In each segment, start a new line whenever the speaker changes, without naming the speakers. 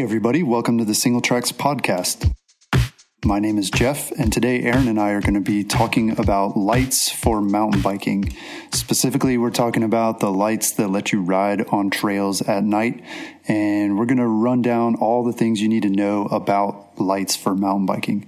Hey, everybody, welcome to the Singletracks Podcast. My name is Jeff, and today Aaron and I are going to be talking about lights for mountain biking. Specifically, we're talking about the lights that let you ride on trails at night, and we're going to run down all the things you need to know about lights for mountain biking.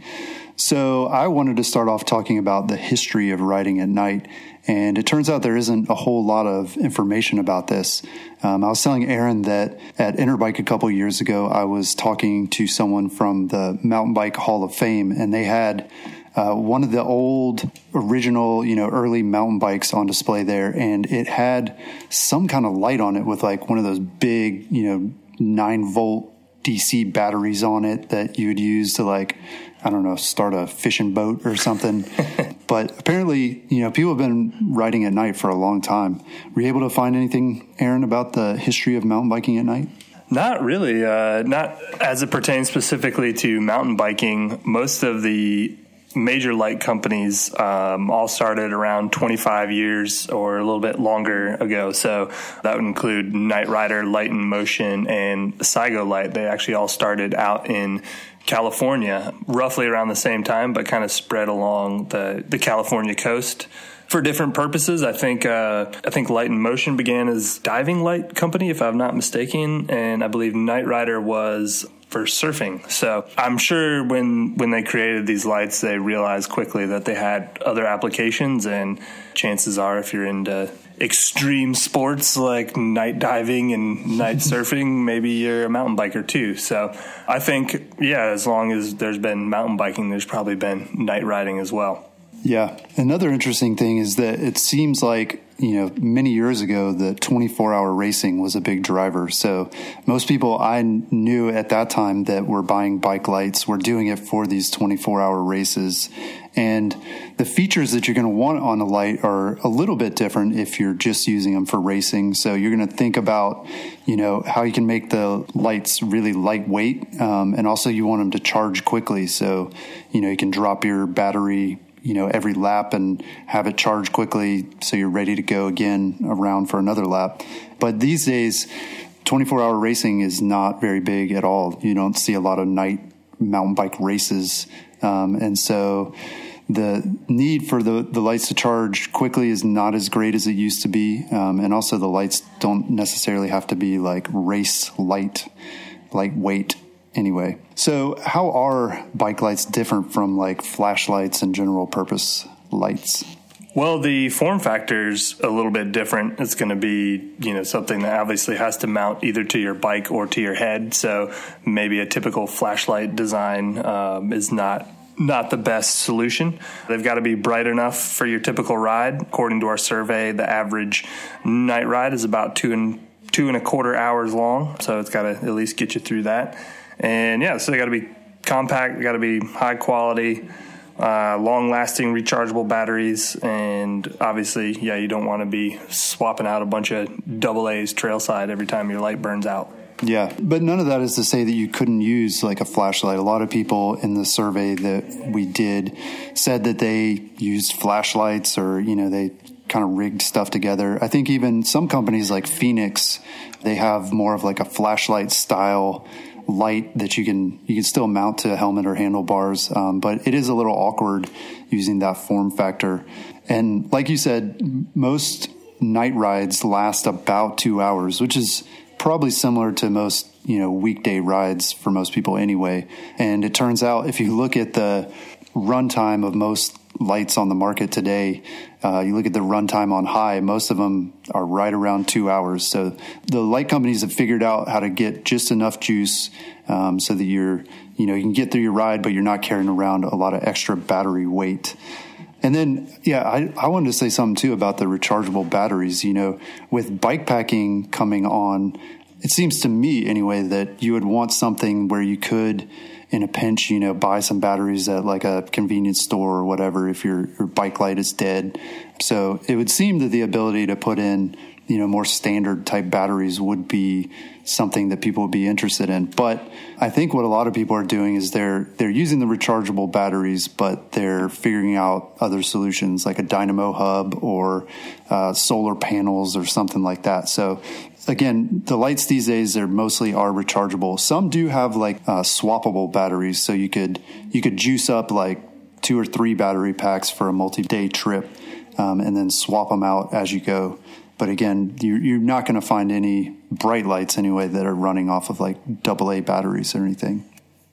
So, I wanted to start off talking about the history of riding at night and it turns out there isn't a whole lot of information about this. Um, I was telling Aaron that at Interbike a couple years ago, I was talking to someone from the Mountain Bike Hall of Fame, and they had uh, one of the old original, you know, early mountain bikes on display there, and it had some kind of light on it with like one of those big, you know, nine volt DC batteries on it that you would use to like I don't know, start a fishing boat or something. but apparently, you know, people have been riding at night for a long time. Were you able to find anything, Aaron, about the history of mountain biking at night?
Not really. Uh, not as it pertains specifically to mountain biking. Most of the major light companies um, all started around 25 years or a little bit longer ago. So that would include NiteRider, Light and Motion, and Cygolite. They actually all started out in California roughly around the same time, but kind of spread along the, the California coast for different purposes. I think uh, I think Light and Motion began as diving light company, if I'm not mistaken, and I believe NiteRider was for surfing. So I'm sure when when they created these lights, they realized quickly that they had other applications, and chances are, if you're into extreme sports like night diving and night surfing, maybe you're a mountain biker too. So I think, yeah, as long as there's been mountain biking, there's probably been night riding as well.
Yeah. Another interesting thing is that it seems like, you know, many years ago, the 24 hour racing was a big driver. So most people I knew at that time that were buying bike lights were doing it for these 24 hour races. And the features that you're going to want on a light are a little bit different if you're just using them for racing. So you're going to think about, you know, how you can make the lights really lightweight. Um, and also you want them to charge quickly. So, you know, you can drop your battery you know every lap and have it charge quickly so you're ready to go again around for another lap. But these days 24 hour racing is not very big at all. You don't see a lot of night mountain bike races. Um, and so the need for the, the lights to charge quickly is not as great as it used to be. Um, and also the lights don't necessarily have to be like race light lightweight anyway. So, how are bike lights different from like flashlights and general purpose lights?
Well, the form factor's a little bit different. It's going to be, you know, something that obviously has to mount either to your bike or to your head. So maybe a typical flashlight design um, is not not the best solution. They've got to be bright enough for your typical ride. According to our survey, the average night ride is about two and two and a quarter hours long. So it's got to at least get you through that. And yeah, so they got to be compact, they got to be high quality, uh, long lasting rechargeable batteries. And obviously, yeah, you don't want to be swapping out a bunch of double A's trailside every time your light burns out.
Yeah, but none of that is to say that you couldn't use like a flashlight. A lot of people in the survey that we did said that they used flashlights or, you know, they kind of rigged stuff together. I think even some companies like Fenix, they have more of like a flashlight style light that you can you can still mount to helmet or handlebars, um, but it is a little awkward using that form factor. And like you said, most night rides last about two hours, which is probably similar to most you know weekday rides for most people anyway. And it turns out if you look at the runtime of most lights on the market today, uh, you look at the runtime on high, most of them are right around two hours. So the light companies have figured out how to get just enough juice um, so that you're, you know, you can get through your ride, but you're not carrying around a lot of extra battery weight. And then, yeah, I, I wanted to say something too about the rechargeable batteries. You know, with bike packing coming on, it seems to me anyway that you would want something where you could in a pinch, you know, buy some batteries at like a convenience store or whatever if your, your bike light is dead. So it would seem that the ability to put in you know, more standard type batteries would be something that people would be interested in. But I think what a lot of people are doing is they're they're using the rechargeable batteries, but they're figuring out other solutions like a dynamo hub or uh, solar panels or something like that. So again, the lights these days are mostly are rechargeable. Some do have like uh, swappable batteries, so you could you could juice up like two or three battery packs for a multi-day trip, um, and then swap them out as you go. But again, you, you're not going to find any bright lights anyway that are running off of like AA batteries or anything.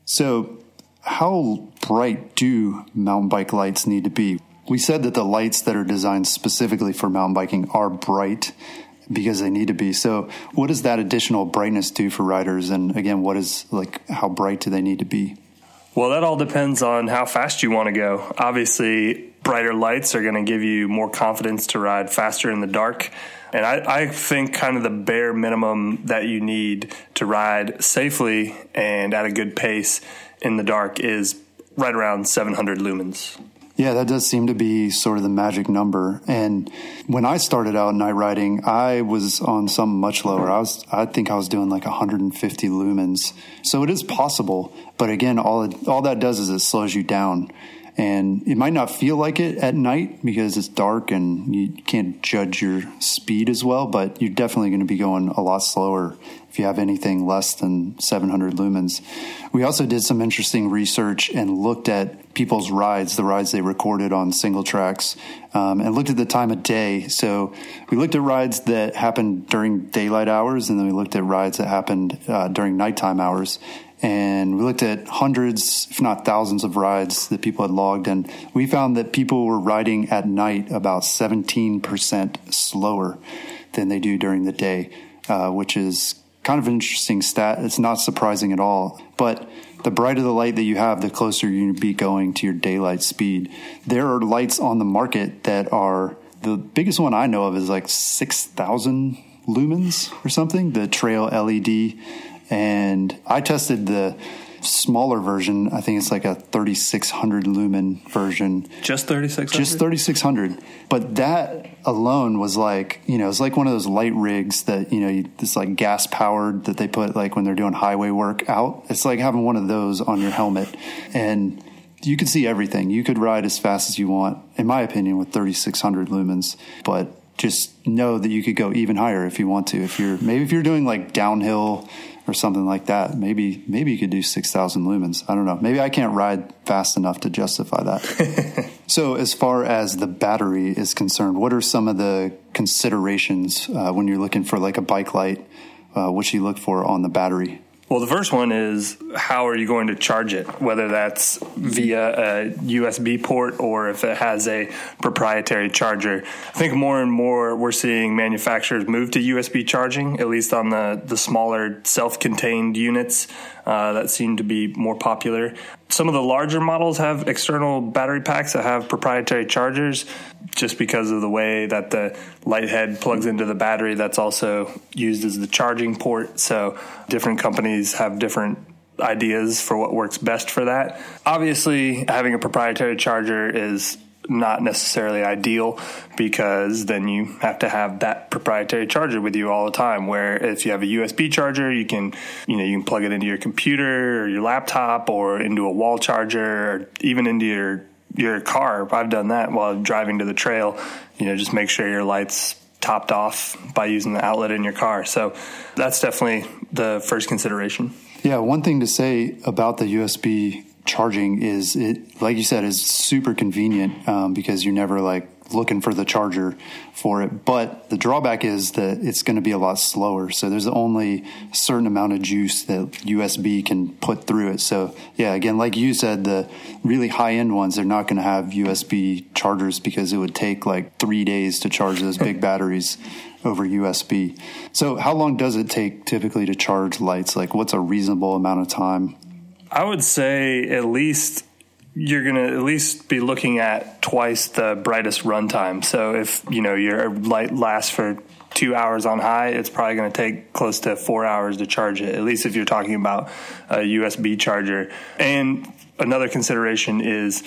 So, how bright do mountain bike lights need to be? We said that the lights that are designed specifically for mountain biking are bright because they need to be. So, what does that additional brightness do for riders? And again, what is like how bright do they need to be?
Well, that all depends on how fast you want to go. Obviously, brighter lights are going to give you more confidence to ride faster in the dark. And I, I, think kind of the bare minimum that you need to ride safely and at a good pace in the dark is right around 700 lumens.
Yeah, that does seem to be sort of the magic number. And when I started out night riding, I was on some much lower. I was, I think I was doing like 150 lumens. So it is possible, but again, all it, all that does is it slows you down and it might not feel like it at night because it's dark and you can't judge your speed as well but you're definitely going to be going a lot slower if you have anything less than 700 lumens. We also did some interesting research and looked at people's rides the rides they recorded on Singletracks um, and looked at the time of day. So we looked at rides that happened during daylight hours and then we looked at rides that happened uh, during nighttime hours and we looked at hundreds, if not thousands, of rides that people had logged, and we found that people were riding at night about 17% slower than they do during the day, uh, which is kind of an interesting stat. It's not surprising at all, but the brighter the light that you have, the closer to be going to your daylight speed. There are lights on the market that are the biggest one I know of is like 6,000 lumens or something, the Trail LED and I tested the smaller version. I think it's like a 3600 lumen version.
Just 3600?
Just 3600. But that alone was like, you know, it's like one of those light rigs that, you know, it's like gas powered that they put like when they're doing highway work out. It's like having one of those on your helmet. And you could see everything. You could ride as fast as you want, in my opinion, with 3600 lumens. But just know that you could go even higher if you want to. If you're maybe if you're doing like downhill or something like that. Maybe maybe you could do six thousand lumens. I don't know. Maybe I can't ride fast enough to justify that. so, as far as the battery is concerned, what are some of the considerations uh, when you're looking for like a bike light? Uh, what you look for on the battery?
Well, the first one is how are you going to charge it, whether that's via a USB port or if it has a proprietary charger. I think more and more we're seeing manufacturers move to USB charging, at least on the, the smaller self contained units uh, that seem to be more popular. Some of the larger models have external battery packs that have proprietary chargers just because of the way that the light head plugs into the battery that's also used as the charging port. So different companies have different ideas for what works best for that. Obviously, having a proprietary charger is not necessarily ideal because then you have to have that proprietary charger with you all the time where if you have a USB charger you can you know you can plug it into your computer or your laptop or into a wall charger or even into your your car I've done that while driving to the trail you know just make sure your lights topped off by using the outlet in your car. So that's definitely the first consideration.
Yeah one thing to say about the USB charging is it like you said is super convenient um, because you're never like looking for the charger for it but the drawback is that it's going to be a lot slower so there's only a certain amount of juice that usb can put through it so yeah again like you said the really high end ones they're not going to have usb chargers because it would take like three days to charge those big batteries over USB. So, how long does it take typically to charge lights? Like, what's a reasonable amount of time?
I would say at least you're going to at least be looking at twice the brightest runtime. So if you know your light lasts for two hours on high, it's probably going to take close to four hours to charge it. At least if you're talking about a USB charger. And another consideration is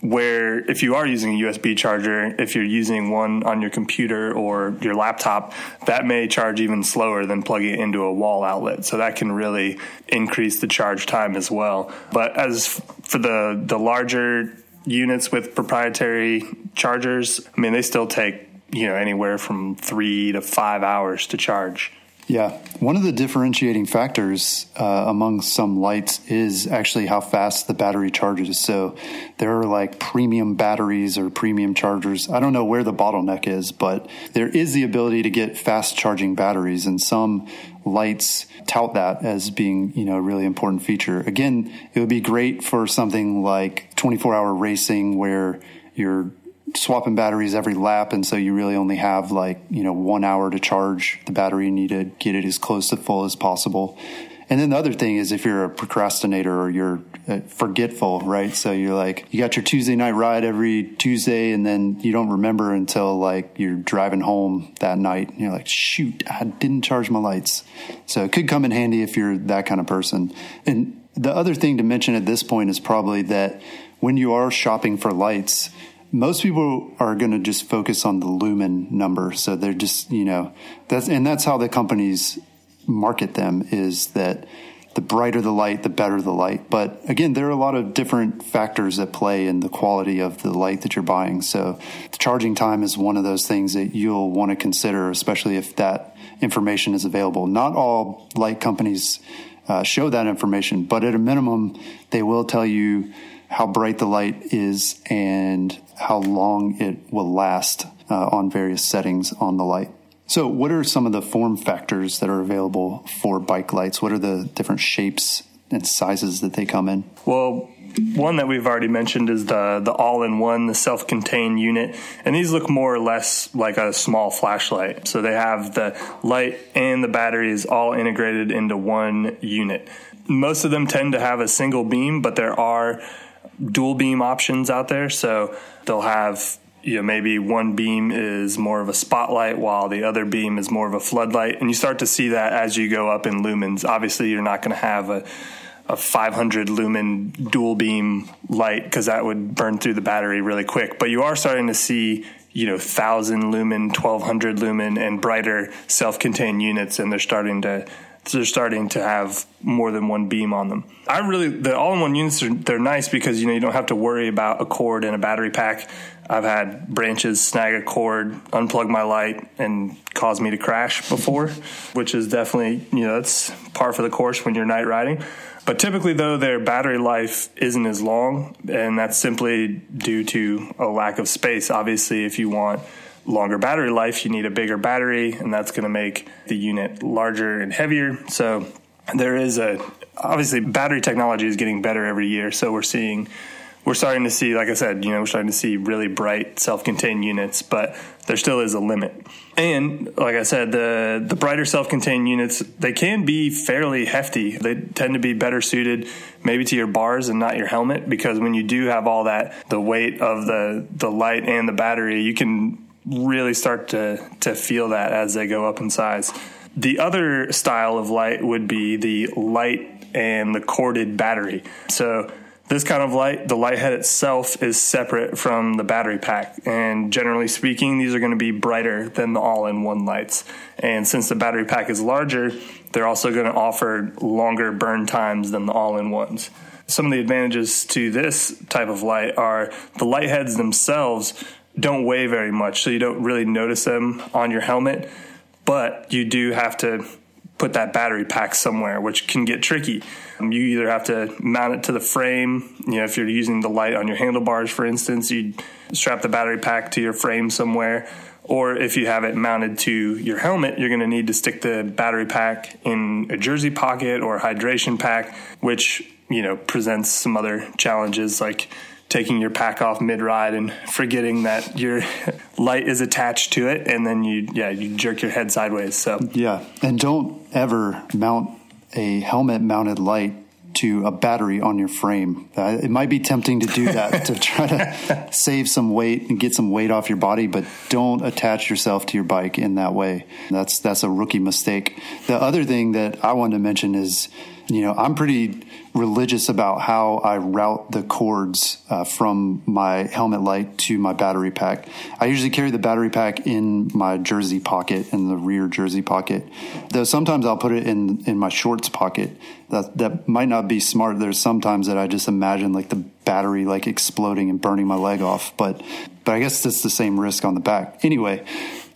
where if you are using a USB charger, if you're using one on your computer or your laptop, that may charge even slower than plugging it into a wall outlet. So that can really increase the charge time as well. But as for the the larger units with proprietary chargers, I mean they still take, you know, anywhere from 3 to 5 hours to charge.
Yeah. One of the differentiating factors uh, among some lights is actually how fast the battery charges. So there are like premium batteries or premium chargers. I don't know where the bottleneck is, but there is the ability to get fast charging batteries and some lights tout that as being, you know, a really important feature. Again, it would be great for something like 24 hour racing where you're swapping batteries every lap and so you really only have like you know one hour to charge the battery you need to get it as close to full as possible. And then the other thing is if you're a procrastinator or you're uh, forgetful right? So you're like you got your tuesday night ride every tuesday and then you don't remember until like you're driving home that night and you're like shoot i didn't charge my lights. So it could come in handy if you're that kind of person. And the other thing to mention at this point is probably that when you are shopping for lights most people are going to just focus on the lumen number. So they're just, you know, that's, and that's how the companies market them is that the brighter the light, the better the light. But again, there are a lot of different factors that play in the quality of the light that you're buying. So the charging time is one of those things that you'll want to consider, especially if that information is available. Not all light companies uh, show that information, but at a minimum, they will tell you how bright the light is and how long it will last uh, on various settings on the light. So, what are some of the form factors that are available for bike lights? What are the different shapes and sizes that they come in?
Well, one that we've already mentioned is the the all-in-one, the self-contained unit, and these look more or less like a small flashlight. So they have the light and the batteries all integrated into one unit. Most of them tend to have a single beam, but there are dual beam options out there. So they'll have you know maybe one beam is more of a spotlight while the other beam is more of a floodlight. And you start to see that as you go up in lumens. Obviously you're not going to have a a 500 lumen dual beam light because that would burn through the battery really quick. But you are starting to see you know 1000 lumen 1200 lumen and brighter self-contained units and they're starting to they're starting to have more than one beam on them. I really the all-in-one units are they're nice because you know you don't have to worry about a cord and a battery pack. I've had branches snag a cord, unplug my light, and cause me to crash before, which is definitely you know that's par for the course when you're night riding. But typically, though, their battery life isn't as long, and that's simply due to a lack of space. Obviously, if you want longer battery life, you need a bigger battery, and that's going to make the unit larger and heavier. So there is a obviously battery technology is getting better every year. So we're seeing we're starting to see, like I said, you know, we're starting to see really bright self-contained units, but there still is a limit. And like I said, the the brighter self-contained units they can be fairly hefty. They tend to be better suited maybe to your bars and not your helmet because when you do have all that the weight of the the light and the battery, you can really start to to feel that as they go up in size. The other style of light would be the light and the corded battery. So this kind of light, the light head itself is separate from the battery pack. And generally speaking, these are going to be brighter than the all in one lights. And since the battery pack is larger, they're also going to offer longer burn times than the all in ones. Some of the advantages to this type of light are the light heads themselves don't weigh very much, so you don't really notice them on your helmet. But you do have to put that battery pack somewhere, which can get tricky. Um, you either have to mount it to the frame, you know, if you're using the light on your handlebars, for instance, you strap the battery pack to your frame somewhere. Or if you have it mounted to your helmet, you're going to need to stick the battery pack in a jersey pocket or hydration pack, which, you know, presents some other challenges like taking your pack off mid ride and forgetting that your light is attached to it, and then you yeah you jerk your head sideways. So
yeah, and don't ever mount a helmet mounted light to a battery on your frame. Uh, it might be tempting to do that to try to save some weight and get some weight off your body, but don't attach yourself to your bike in that way. That's that's a rookie mistake. The other thing that I wanted to mention is, you know, I'm pretty religious about how I route the cords uh, from my helmet light to my battery pack. I usually carry the battery pack in my jersey pocket, in the rear jersey pocket. Though sometimes I'll put it in in my shorts pocket. That that might not be smart. There's sometimes that I just imagine like the battery like exploding and burning my leg off, but but I guess it's the same risk on the back. Anyway,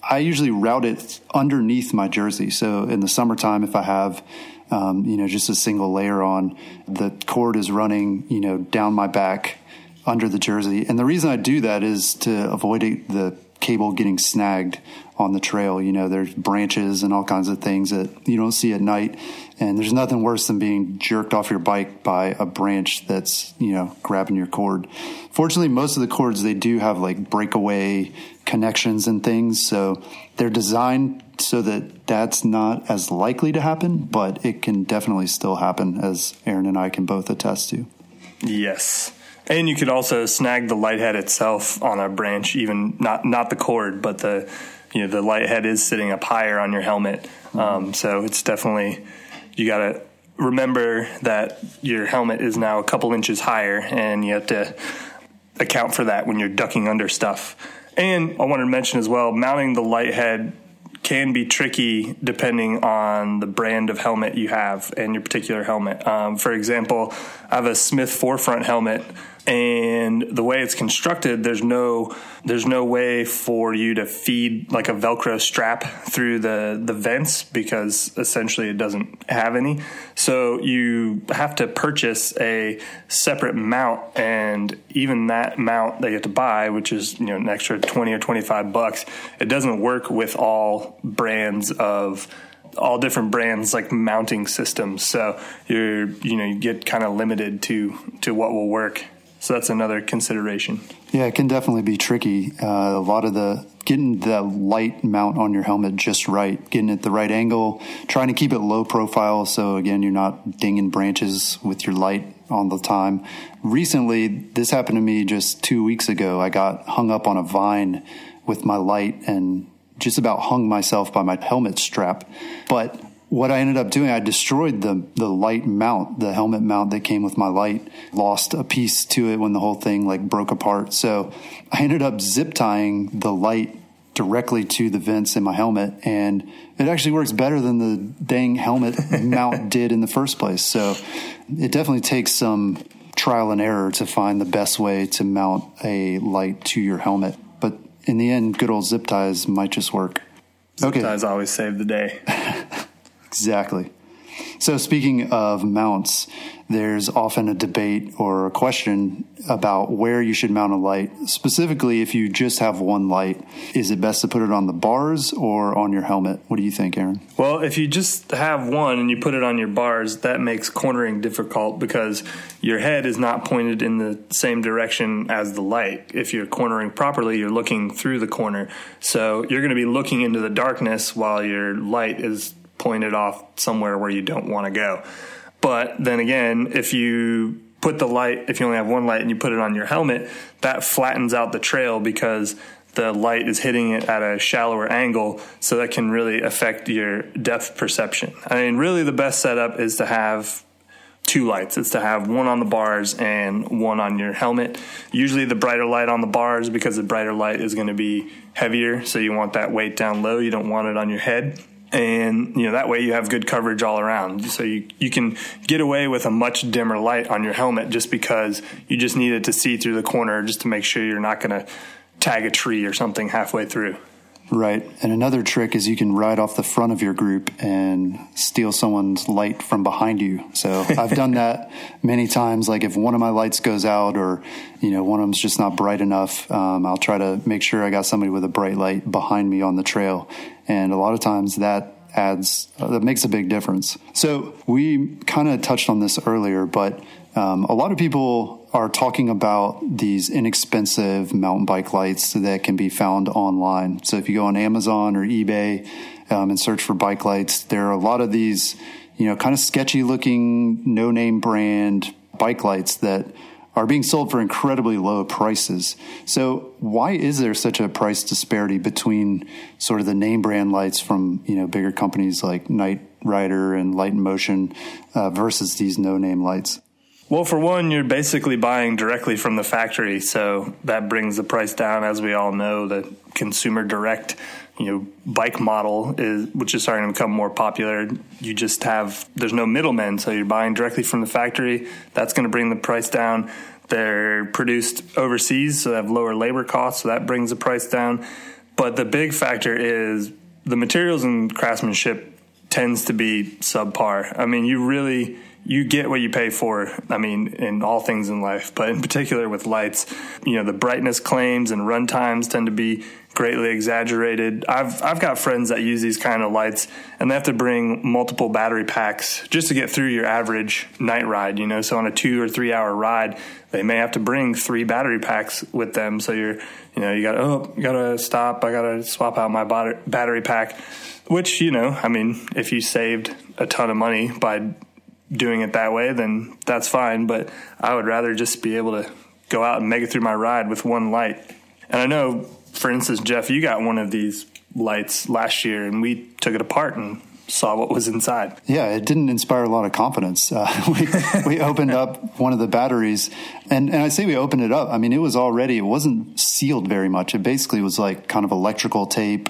I usually route it underneath my jersey. So in the summertime, if I have um, you know, just a single layer on. The cord is running, you know, down my back under the jersey. And the reason I do that is to avoid the cable getting snagged on the trail. You know, there's branches and all kinds of things that you don't see at night. And there's nothing worse than being jerked off your bike by a branch that's, you know, grabbing your cord. Fortunately, most of the cords, they do have like breakaway connections and things. So they're designed so that that's not as likely to happen, but it can definitely still happen, as Aaron and I can both attest to.
Yes. And you could also snag the light head itself on a branch, even not not the cord, but the you know the light head is sitting up higher on your helmet. Um, so it's definitely you got to remember that your helmet is now a couple inches higher, and you have to account for that when you're ducking under stuff. And I wanted to mention as well, mounting the light head can be tricky depending on the brand of helmet you have and your particular helmet. Um, for example, I have a Smith forefront helmet and the way it's constructed there's no there's no way for you to feed like a velcro strap through the the vents because essentially it doesn't have any. So you have to purchase a separate mount and even that mount that you have to buy which is you know an extra 20 or 25 bucks it doesn't work with all brands of all different brands like mounting systems. So you're you know you get kind of limited to to what will work so that's another consideration.
Yeah, it can definitely be tricky. Uh, a lot of the getting the light mount on your helmet just right, getting it the right angle, trying to keep it low profile. So again, you're not dinging branches with your light on the time. Recently, this happened to me just two weeks ago. I got hung up on a vine with my light and just about hung myself by my helmet strap. But what I ended up doing, I destroyed the the light mount, the helmet mount that came with my light. Lost a piece to it when the whole thing like broke apart. So I ended up zip tying the light directly to the vents in my helmet, and it actually works better than the dang helmet mount did in the first place. So it definitely takes some trial and error to find the best way to mount a light to your helmet. But in the end, good old zip ties might just work.
Zip okay. ties always save the day.
Exactly. So, speaking of mounts, there's often a debate or a question about where you should mount a light. Specifically, if you just have one light, is it best to put it on the bars or on your helmet? What do you think, Aaron?
Well, if you just have one and you put it on your bars, that makes cornering difficult because your head is not pointed in the same direction as the light. If you're cornering properly, you're looking through the corner. So, you're going to be looking into the darkness while your light is pointed off somewhere where you don't want to go. But then again, if you put the light, if you only have one light and you put it on your helmet, that flattens out the trail because the light is hitting it at a shallower angle, so that can really affect your depth perception. I mean, really, the best setup is to have two lights. It's to have one on the bars and one on your helmet. Usually, the brighter light on the bars because the brighter light is going to be heavier, so you want that weight down low. You don't want it on your head and you know that way you have good coverage all around so you, you can get away with a much dimmer light on your helmet just because you just need it to see through the corner just to make sure you're not going to tag a tree or something halfway through
Right. And another trick is you can ride off the front of your group and steal someone's light from behind you. So I've done that many times. Like if one of my lights goes out or, you know, one of them's just not bright enough, um, I'll try to make sure I got somebody with a bright light behind me on the trail. And a lot of times that adds, uh, that makes a big difference. So we kind of touched on this earlier, but um, a lot of people are talking about these inexpensive mountain bike lights that can be found online. So if you go on Amazon or eBay um, and search for bike lights, there are a lot of these, you know, kind of sketchy looking, no name brand bike lights that are being sold for incredibly low prices. So why is there such a price disparity between sort of the name brand lights from, you know, bigger companies like Knight Rider and Light and Motion uh, versus these no name lights?
Well, for one, you're basically buying directly from the factory, so that brings the price down. As we all know, the consumer direct, you know, bike model is which is starting to become more popular. You just have there's no middlemen, so you're buying directly from the factory. That's going to bring the price down. They're produced overseas, so they have lower labor costs, so that brings the price down. But the big factor is the materials and craftsmanship tends to be subpar. I mean, you really you get what you pay for. I mean, in all things in life, but in particular with lights, you know, the brightness claims and run times tend to be greatly exaggerated. I've I've got friends that use these kind of lights and they have to bring multiple battery packs just to get through your average night ride, you know. So on a 2 or 3 hour ride, they may have to bring 3 battery packs with them. So you're, you know, you got oh, you got to stop, I got to swap out my battery pack, which, you know, I mean, if you saved a ton of money by doing it that way, then that's fine. But I would rather just be able to go out and make it through my ride with one light. And I know, for instance, Jeff, you got one of these lights last year, and we took it apart and saw what was inside.
Yeah, it didn't inspire a lot of confidence. Uh, we we opened up one of the batteries, and and I say we opened it up. I mean, it was already it wasn't sealed very much. It basically was like kind of electrical tape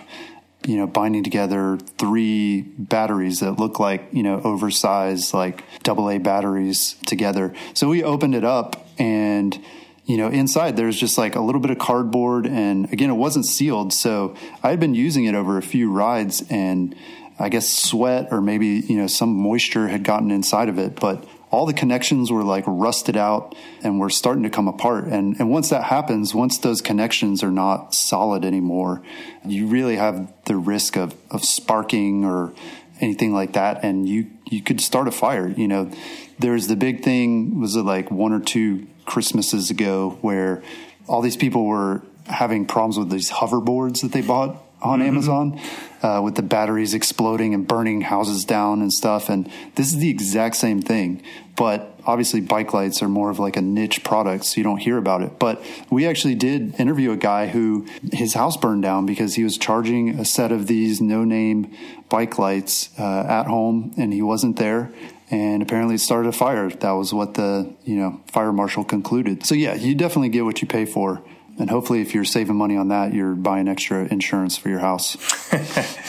you know, binding together three batteries that look like, you know, oversized, like double A batteries together. So we opened it up and, you know, inside there's just like a little bit of cardboard. And again, it wasn't sealed. So I had been using it over a few rides and I guess sweat or maybe, you know, some moisture had gotten inside of it. But all the connections were like rusted out and were starting to come apart. And, and once that happens, once those connections are not solid anymore, you really have the risk of, of sparking or anything like that. And you, you could start a fire. You know, there's the big thing, was it like one or two Christmases ago where all these people were having problems with these hoverboards that they bought on mm-hmm. Amazon uh, with the batteries exploding and burning houses down and stuff. And this is the exact same thing. But obviously, bike lights are more of like a niche product, so you don't hear about it. But we actually did interview a guy who his house burned down because he was charging a set of these no name bike lights uh, at home and he wasn't there and apparently it started a fire. That was what the you know fire marshal concluded. So yeah, you definitely get what you pay for and hopefully if you're saving money on that you're buying extra insurance for your house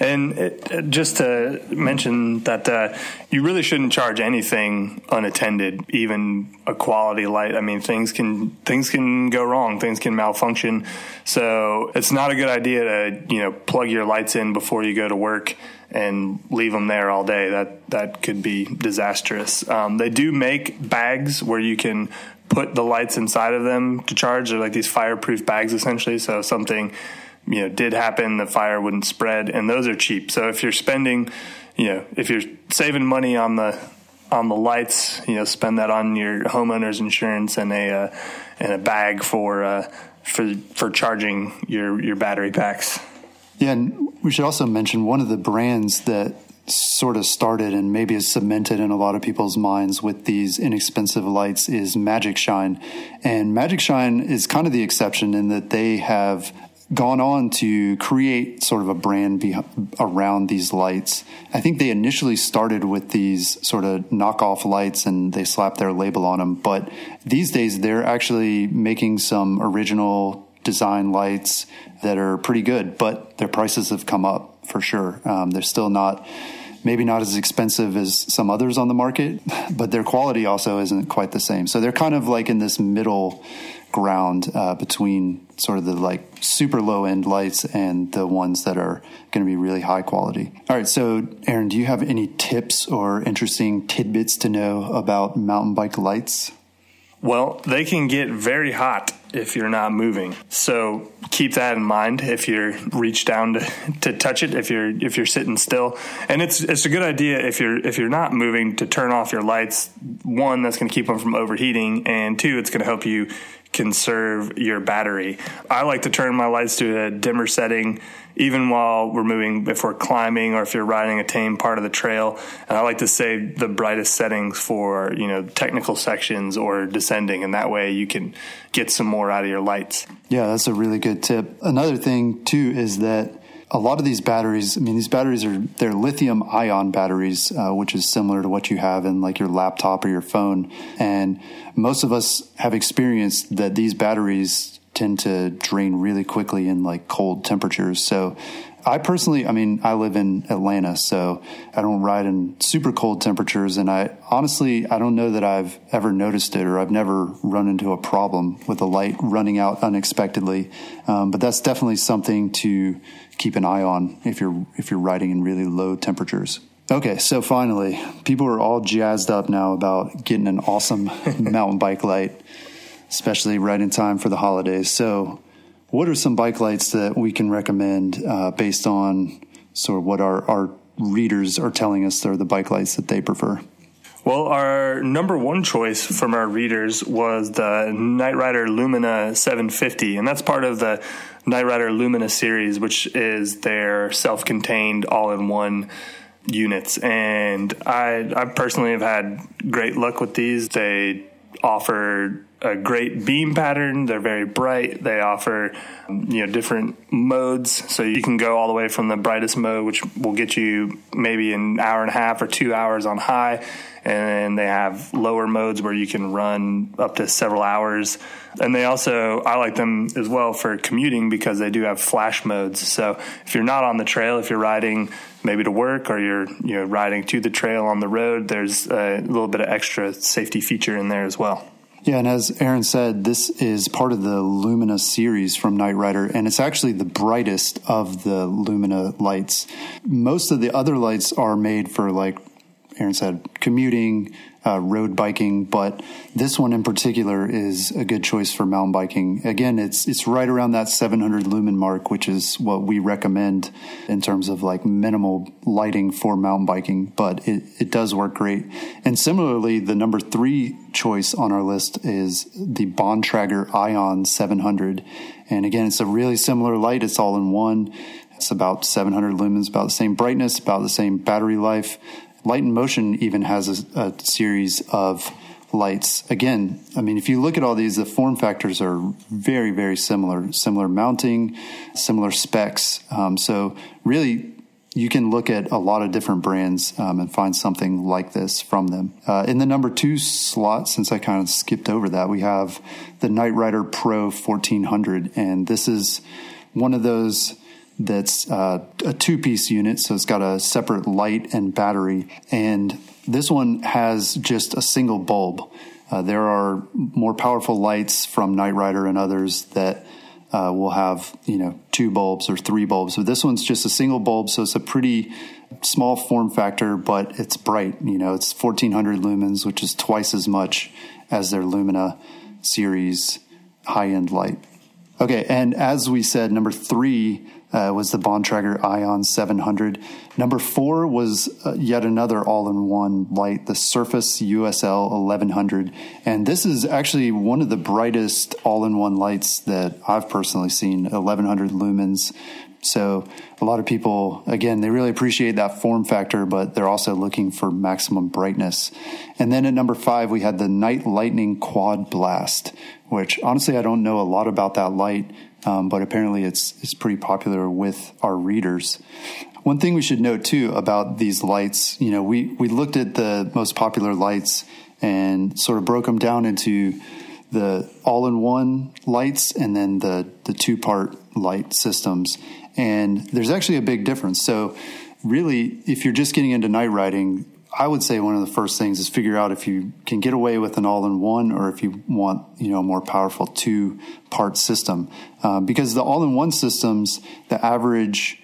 and it, just to mention that uh, you really shouldn't charge anything unattended even a quality light i mean things can things can go wrong things can malfunction so it's not a good idea to you know plug your lights in before you go to work and leave them there all day. That that could be disastrous. Um, they do make bags where you can put the lights inside of them to charge. They're like these fireproof bags essentially. So something you know did happen, the fire wouldn't spread, and those are cheap. So if you're spending, you know, if you're saving money on the on the lights, you know, spend that on your homeowner's insurance and a uh, and a bag for uh, for for charging your your battery packs.
Yeah, and we should also mention one of the brands that sort of started and maybe is cemented in a lot of people's minds with these inexpensive lights is Magicshine. And Magicshine is kind of the exception in that they have gone on to create sort of a brand be- around these lights. I think they initially started with these sort of knockoff lights and they slapped their label on them, but these days they're actually making some original design lights that are pretty good, but their prices have come up for sure. Um, they're still not, maybe not as expensive as some others on the market, but their quality also isn't quite the same. So they're kind of like in this middle ground uh, between sort of the like super low end lights and the ones that are going to be really high quality. All right, so Aaron, do you have any tips or interesting tidbits to know about mountain bike lights?
Well, they can get very hot if you're not moving. So keep that in mind if you're reach down to, to touch it if you're if you're sitting still. And it's it's a good idea if you're if you're not moving to turn off your lights. One, that's going to keep them from overheating, and two, it's going to help you conserve your battery. I like to turn my lights to a dimmer setting even while we're moving, if we're climbing or if you're riding a tame part of the trail. And I like to save the brightest settings for, you know, technical sections or descending. And that way you can get some more out of your lights.
Yeah, that's a really good tip. Another thing too is that a lot of these batteries, I mean, these batteries are they're lithium ion batteries, uh, which is similar to what you have in like your laptop or your phone. And most of us have experienced that these batteries tend to drain really quickly in like cold temperatures. So I personally, I mean, I live in Atlanta, so I don't ride in super cold temperatures. And I honestly, I don't know that I've ever noticed it or I've never run into a problem with a light running out unexpectedly. Um, but that's definitely something to keep an eye on if you're, if you're riding in really low temperatures. Okay, so finally, people are all jazzed up now about getting an awesome mountain bike light, especially right in time for the holidays. So, what are some bike lights that we can recommend uh, based on sort of what our, our readers are telling us are the bike lights that they prefer?
Well, our number one choice from our readers was the NiteRider Lumina 750, and that's part of the NiteRider Lumina series, which is their self contained all in one units. And I, I personally have had great luck with these. They offer a great beam pattern. They're very bright. They offer um, you know different modes, so you can go all the way from the brightest mode, which will get you maybe an hour and a half or two hours on high, and they have lower modes where you can run up to several hours. And they also I like them as well for commuting because they do have flash modes. So if you're not on the trail, if you're riding maybe to work or you're you know riding to the trail on the road, there's a little bit of extra safety feature in there as well.
Yeah, and as Aaron said, this is part of the Lumina series from NiteRider, and it's actually the brightest of the Lumina lights. Most of the other lights are made for, like Aaron said, commuting, uh, road biking, but this one in particular is a good choice for mountain biking. Again, it's it's right around that 700 lumen mark, which is what we recommend in terms of like minimal lighting for mountain biking, but it, it does work great. And similarly, the number three choice on our list is the Bontrager Ion 700. And again, it's a really similar light. It's all in one. It's about 700 lumens, about the same brightness, about the same battery life. Light and Motion even has a, a, series of lights. Again, I mean, if you look at all these, the form factors are very, very similar. Similar mounting, similar specs. Um, so really, you can look at a lot of different brands um, and find something like this from them. Uh, in the number two slot, since I kind of skipped over that, we have the NiteRider Pro 1400, and this is one of those that's uh, a two piece unit. So it's got a separate light and battery. And this one has just a single bulb. Uh, there are more powerful lights from NiteRider and others that uh, will have, you know, two bulbs or three bulbs. But this one's just a single bulb. So it's a pretty small form factor, but it's bright. You know, it's 1400 lumens, which is twice as much as their Lumina series high end light. Okay, and as we said, number three uh, was the Bontrager Ion 700. Number four was uh, yet another all-in-one light, the Serfas USL 1100, and this is actually one of the brightest all-in-one lights that I've personally seen. 1100 lumens. So a lot of people, again, they really appreciate that form factor, but they're also looking for maximum brightness. And then at number five, we had the Night Lightning Quad Blast, which honestly I don't know a lot about that light um, but apparently it's it's pretty popular with our readers. One thing we should note too about these lights, you know, we we looked at the most popular lights and sort of broke them down into the all-in-one lights and then the the two-part light systems. And there's actually a big difference. So really, if you're just getting into night riding, I would say one of the first things is figure out if you can get away with an all-in-one or if you want, you know, a more powerful two-part system. Um, because the all-in-one systems, the average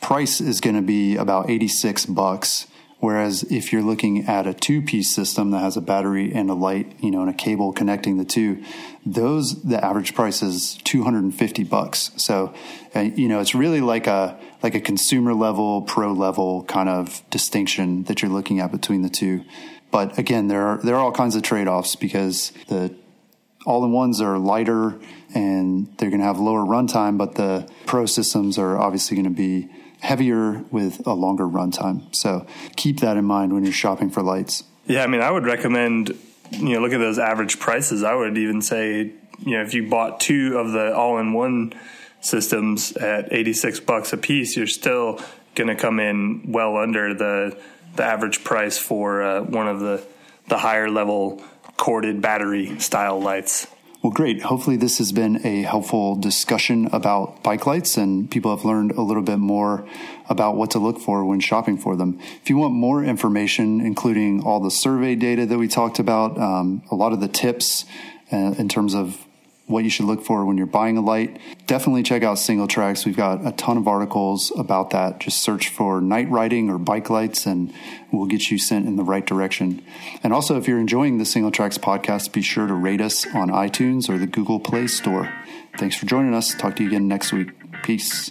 price is going to be about 86 bucks. Whereas if you're looking at a two piece system that has a battery and a light, you know, and a cable connecting the two, those, the average price is 250 bucks. So, uh, you know, it's really like a, like a consumer level, pro level kind of distinction that you're looking at between the two. But again, there are, there are all kinds of trade offs because the all in ones are lighter and they're going to have lower runtime, but the pro systems are obviously going to be heavier with a longer runtime. So keep that in mind when you're shopping for lights.
Yeah, I mean, I would recommend, you know, look at those average prices. I would even say, you know, if you bought two of the all in one systems at 86 bucks a piece, you're still going to come in well under the the average price for uh, one of the the higher level corded battery style lights.
Well, great. Hopefully, this has been a helpful discussion about bike lights, and people have learned a little bit more about what to look for when shopping for them. If you want more information, including all the survey data that we talked about, um, a lot of the tips uh, in terms of what you should look for when you're buying a light, definitely check out Singletracks. We've got a ton of articles about that. Just search for night riding or bike lights and we'll get you sent in the right direction. And also, if you're enjoying the Singletracks podcast, be sure to rate us on iTunes or the Google Play Store. Thanks for joining us. Talk to you again next week. Peace.